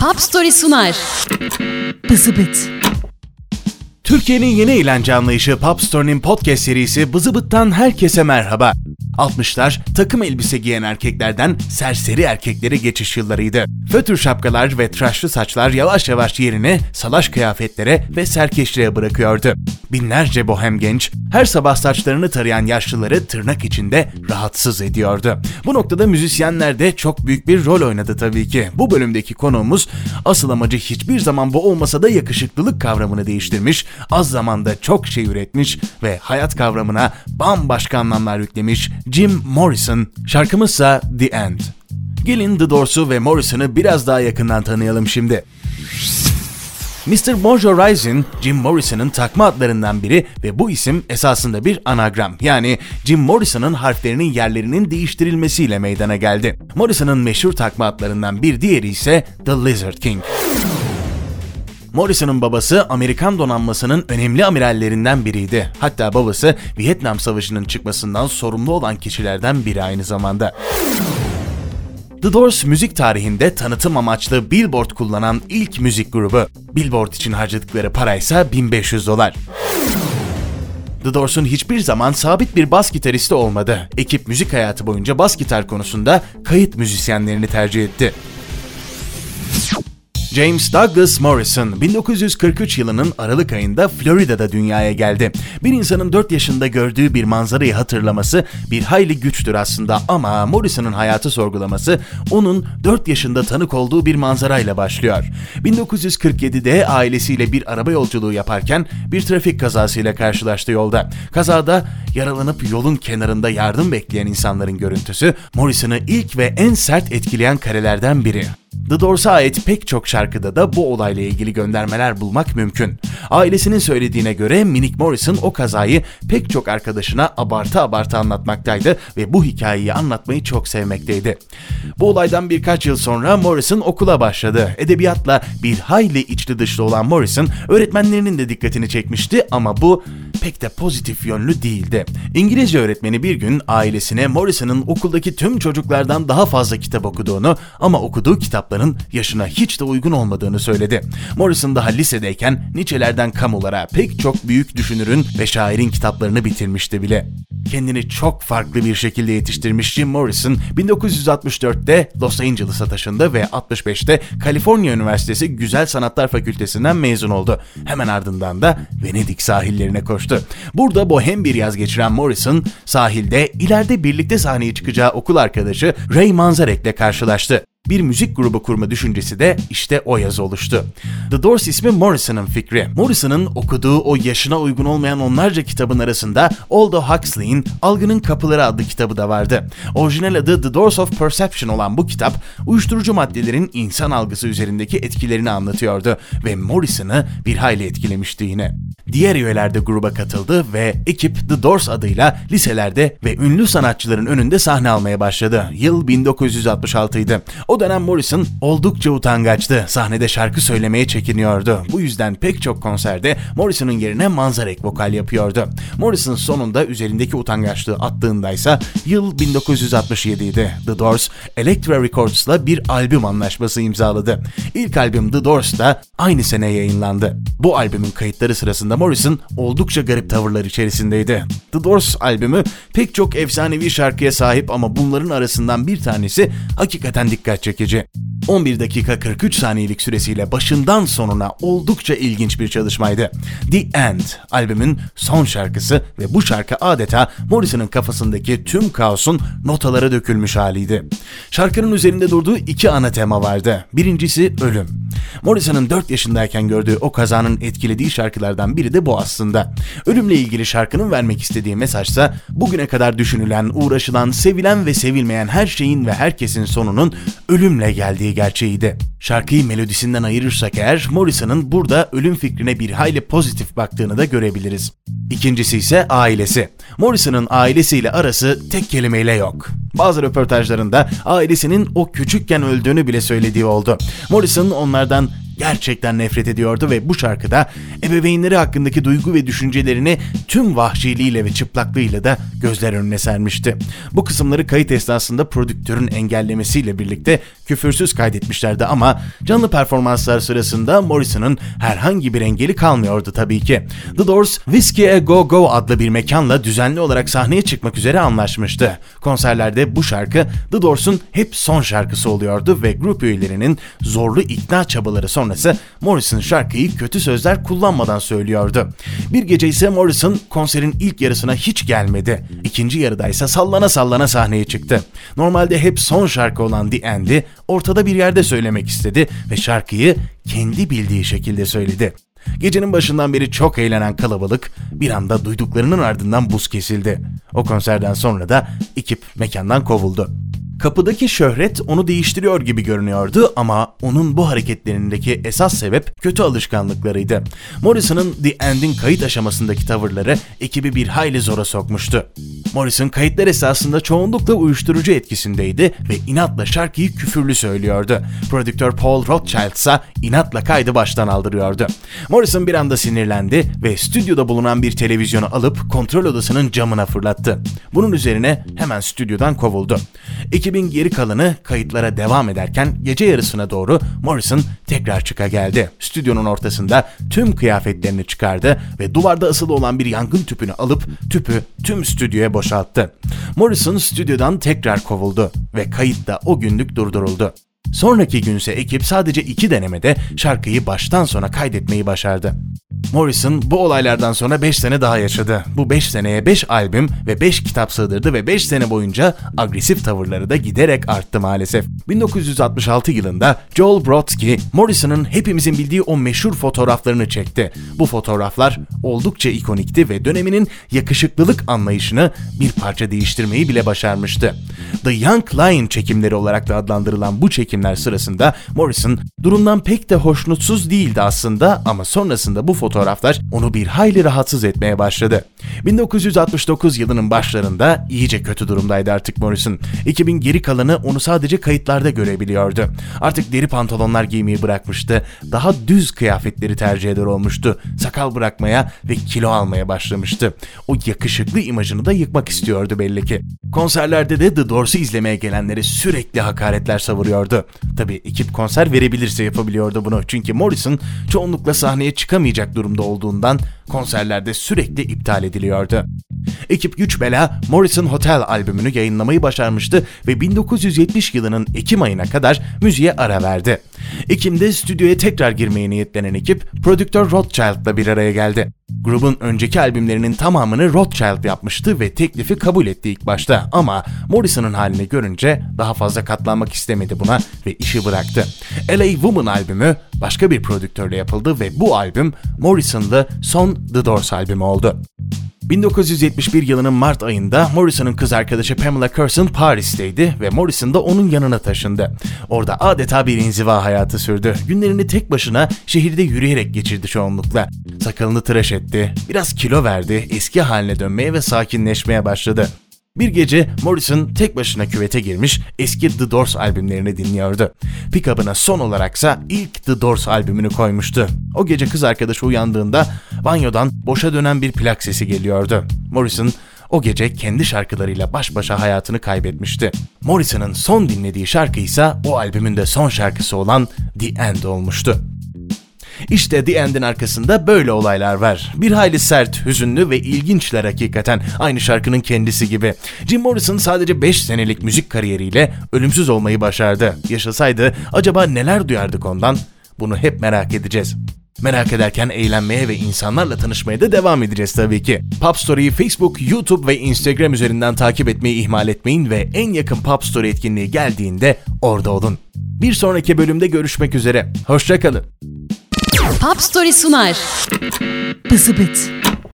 Pop Story sunar. Bızıbıt. Türkiye'nin yeni eğlence anlayışı Pop Story'nin podcast serisi Bızıbıt'tan herkese merhaba. 60'lar takım elbise giyen erkeklerden serseri erkeklere geçiş yıllarıydı. Fötür şapkalar ve tıraşlı saçlar yavaş yavaş yerini salaş kıyafetlere ve serkeşliğe bırakıyordu. Binlerce bohem genç her sabah saçlarını tarayan yaşlıları tırnak içinde rahatsız ediyordu. Bu noktada müzisyenler de çok büyük bir rol oynadı tabii ki. Bu bölümdeki konuğumuz asıl amacı hiçbir zaman bu olmasa da yakışıklılık kavramını değiştirmiş, az zamanda çok şey üretmiş ve hayat kavramına bambaşka anlamlar yüklemiş Jim Morrison. Şarkımızsa The End. Gelin The Doors'u ve Morrison'ı biraz daha yakından tanıyalım şimdi. Mr. Bonjour Rising, Jim Morrison'ın takma adlarından biri ve bu isim esasında bir anagram. Yani Jim Morrison'ın harflerinin yerlerinin değiştirilmesiyle meydana geldi. Morrison'ın meşhur takma adlarından bir diğeri ise The Lizard King. Morrison'ın babası Amerikan donanmasının önemli amirallerinden biriydi. Hatta babası Vietnam Savaşı'nın çıkmasından sorumlu olan kişilerden biri aynı zamanda. The Doors müzik tarihinde tanıtım amaçlı Billboard kullanan ilk müzik grubu. Billboard için harcadıkları paraysa 1500 dolar. The Doors'un hiçbir zaman sabit bir bas gitaristi olmadı. Ekip müzik hayatı boyunca bas gitar konusunda kayıt müzisyenlerini tercih etti. James Douglas Morrison 1943 yılının Aralık ayında Florida'da dünyaya geldi. Bir insanın 4 yaşında gördüğü bir manzarayı hatırlaması bir hayli güçtür aslında ama Morrison'ın hayatı sorgulaması onun 4 yaşında tanık olduğu bir manzarayla başlıyor. 1947'de ailesiyle bir araba yolculuğu yaparken bir trafik kazasıyla karşılaştı yolda. Kazada yaralanıp yolun kenarında yardım bekleyen insanların görüntüsü Morrison'ı ilk ve en sert etkileyen karelerden biri. The Doors'a ait pek çok şarkıda da bu olayla ilgili göndermeler bulmak mümkün. Ailesinin söylediğine göre Minik Morrison o kazayı pek çok arkadaşına abartı abartı anlatmaktaydı ve bu hikayeyi anlatmayı çok sevmekteydi. Bu olaydan birkaç yıl sonra Morrison okula başladı. Edebiyatla bir hayli içli dışlı olan Morrison öğretmenlerinin de dikkatini çekmişti ama bu pek de pozitif yönlü değildi. İngilizce öğretmeni bir gün ailesine Morrison'ın okuldaki tüm çocuklardan daha fazla kitap okuduğunu ama okuduğu kitapların yaşına hiç de uygun olmadığını söyledi. Morrison daha lisedeyken Nietzsche'lerden kamulara pek çok büyük düşünürün ve şairin kitaplarını bitirmişti bile. Kendini çok farklı bir şekilde yetiştirmiş Jim Morrison 1964'te Los Angeles'a taşındı ve 65'te Kaliforniya Üniversitesi Güzel Sanatlar Fakültesinden mezun oldu. Hemen ardından da Venedik sahillerine koştu. Burada bohem bir yaz geçiren Morrison sahilde ileride birlikte sahneye çıkacağı okul arkadaşı Ray Manzarek'le karşılaştı. Bir müzik grubu kurma düşüncesi de işte o yaz oluştu. The Doors ismi Morrison'ın fikri. Morrison'ın okuduğu o yaşına uygun olmayan onlarca kitabın arasında Aldo Huxley'in Algının Kapıları adlı kitabı da vardı. Orijinal adı The Doors of Perception olan bu kitap, uyuşturucu maddelerin insan algısı üzerindeki etkilerini anlatıyordu ve Morrison'ı bir hayli etkilemişti yine. Diğer üyeler de gruba katıldı ve ekip The Doors adıyla liselerde ve ünlü sanatçıların önünde sahne almaya başladı. Yıl 1966 idi. O dönem Morrison oldukça utangaçtı. Sahnede şarkı söylemeye çekiniyordu. Bu yüzden pek çok konserde Morrison'ın yerine Manzarek vokal yapıyordu. Morrison sonunda üzerindeki utangaçlığı attığındaysa yıl 1967 idi. The Doors, Elektra Records'la bir albüm anlaşması imzaladı. İlk albüm The Doors da aynı sene yayınlandı. Bu albümün kayıtları sırasında Morrison oldukça garip tavırlar içerisindeydi. The Doors albümü pek çok efsanevi şarkıya sahip ama bunların arasından bir tanesi hakikaten dikkat çekici. 11 dakika 43 saniyelik süresiyle başından sonuna oldukça ilginç bir çalışmaydı. The End albümün son şarkısı ve bu şarkı adeta Morrison'ın kafasındaki tüm kaosun notalara dökülmüş haliydi. Şarkının üzerinde durduğu iki ana tema vardı. Birincisi ölüm. Morrison'ın 4 yaşındayken gördüğü o kazanın etkilediği şarkılardan biri de bu aslında. Ölümle ilgili şarkının vermek istediği mesajsa bugüne kadar düşünülen, uğraşılan, sevilen ve sevilmeyen her şeyin ve herkesin sonunun ölümle geldiği gerçeğiydi. Şarkıyı melodisinden ayırırsak eğer Morrison'ın burada ölüm fikrine bir hayli pozitif baktığını da görebiliriz. İkincisi ise ailesi. Morrison'ın ailesiyle arası tek kelimeyle yok. Bazı röportajlarında ailesinin o küçükken öldüğünü bile söylediği oldu. Morrison onlardan gerçekten nefret ediyordu ve bu şarkıda ebeveynleri hakkındaki duygu ve düşüncelerini tüm vahşiliğiyle ve çıplaklığıyla da gözler önüne sermişti. Bu kısımları kayıt esnasında prodüktörün engellemesiyle birlikte küfürsüz kaydetmişlerdi ama canlı performanslar sırasında Morrison'ın herhangi bir engeli kalmıyordu tabii ki. The Doors, Whiskey A Go Go adlı bir mekanla düzenli olarak sahneye çıkmak üzere anlaşmıştı. Konserlerde bu şarkı The Doors'un hep son şarkısı oluyordu ve grup üyelerinin zorlu ikna çabaları sonrası Morrison şarkıyı kötü sözler kullanmadan söylüyordu. Bir gece ise Morrison konserin ilk yarısına hiç gelmedi. İkinci yarıda ise sallana sallana sahneye çıktı. Normalde hep son şarkı olan The End'i ortada bir yerde söylemek istedi ve şarkıyı kendi bildiği şekilde söyledi. Gecenin başından beri çok eğlenen kalabalık bir anda duyduklarının ardından buz kesildi. O konserden sonra da ekip mekandan kovuldu. Kapıdaki şöhret onu değiştiriyor gibi görünüyordu ama onun bu hareketlerindeki esas sebep kötü alışkanlıklarıydı. Morrison'ın The End'in kayıt aşamasındaki tavırları ekibi bir hayli zora sokmuştu. Morrison kayıtlar esasında çoğunlukla uyuşturucu etkisindeydi ve inatla şarkıyı küfürlü söylüyordu. Prodüktör Paul Rothschild ise inatla kaydı baştan aldırıyordu. Morrison bir anda sinirlendi ve stüdyoda bulunan bir televizyonu alıp kontrol odasının camına fırlattı. Bunun üzerine hemen stüdyodan kovuldu. Ekibin geri kalanı kayıtlara devam ederken gece yarısına doğru Morrison tekrar çıka geldi. Stüdyonun ortasında tüm kıyafetlerini çıkardı ve duvarda asılı olan bir yangın tüpünü alıp tüpü tüm stüdyoya boşalttı. Morrison stüdyodan tekrar kovuldu ve kayıt da o günlük durduruldu. Sonraki günse ekip sadece iki denemede şarkıyı baştan sona kaydetmeyi başardı. Morrison bu olaylardan sonra 5 sene daha yaşadı. Bu 5 seneye 5 albüm ve 5 kitap sığdırdı ve 5 sene boyunca agresif tavırları da giderek arttı maalesef. 1966 yılında Joel Brodsky, Morrison'ın hepimizin bildiği o meşhur fotoğraflarını çekti. Bu fotoğraflar oldukça ikonikti ve döneminin yakışıklılık anlayışını bir parça değiştirmeyi bile başarmıştı. The Young Lion çekimleri olarak da adlandırılan bu çekimler sırasında Morrison durumdan pek de hoşnutsuz değildi aslında ama sonrasında bu fotoğraflar onu bir hayli rahatsız etmeye başladı. 1969 yılının başlarında iyice kötü durumdaydı artık Morrison. 2000 geri kalanı onu sadece kayıtlarda görebiliyordu. Artık deri pantolonlar giymeyi bırakmıştı. Daha düz kıyafetleri tercih eder olmuştu. Sakal bırakmaya ve kilo almaya başlamıştı. O yakışıklı imajını da yıkmak istiyordu belli ki. Konserlerde de The Doors'u izlemeye gelenlere sürekli hakaretler savuruyordu. Tabi ekip konser verebilirse yapabiliyordu bunu. Çünkü Morrison çoğunlukla sahneye çıkamayacak durumda olduğundan konserlerde sürekli iptal ediliyordu. Ekip güç bela Morrison Hotel albümünü yayınlamayı başarmıştı ve 1970 yılının Ekim ayına kadar müziğe ara verdi. Ekim'de stüdyoya tekrar girmeye niyetlenen ekip prodüktör Rothschild'la bir araya geldi. Grubun önceki albümlerinin tamamını Rothschild yapmıştı ve teklifi kabul etti ilk başta ama Morrison'ın halini görünce daha fazla katlanmak istemedi buna ve işi bıraktı. LA Woman albümü başka bir prodüktörle yapıldı ve bu albüm Morrison'lı son The Doors albümü oldu. 1971 yılının Mart ayında Morrison'ın kız arkadaşı Pamela Curson Paris'teydi ve Morrison da onun yanına taşındı. Orada adeta bir inziva hayatı sürdü. Günlerini tek başına şehirde yürüyerek geçirdi çoğunlukla. Sakalını tıraş etti, biraz kilo verdi, eski haline dönmeye ve sakinleşmeye başladı. Bir gece Morrison tek başına küvete girmiş eski The Doors albümlerini dinliyordu. Pickup'ına son olaraksa ilk The Doors albümünü koymuştu. O gece kız arkadaşı uyandığında banyodan boşa dönen bir plak sesi geliyordu. Morrison o gece kendi şarkılarıyla baş başa hayatını kaybetmişti. Morrison'ın son dinlediği şarkı ise o albümün de son şarkısı olan The End olmuştu. İşte The End'in arkasında böyle olaylar var. Bir hayli sert, hüzünlü ve ilginçler hakikaten. Aynı şarkının kendisi gibi. Jim Morrison sadece 5 senelik müzik kariyeriyle ölümsüz olmayı başardı. Yaşasaydı acaba neler duyardık ondan? Bunu hep merak edeceğiz. Merak ederken eğlenmeye ve insanlarla tanışmaya da devam edeceğiz tabii ki. Pop Story'yi Facebook, YouTube ve Instagram üzerinden takip etmeyi ihmal etmeyin ve en yakın Pop Story etkinliği geldiğinde orada olun. Bir sonraki bölümde görüşmek üzere. Hoşçakalın. Pop Story sunar. Bızıbıt.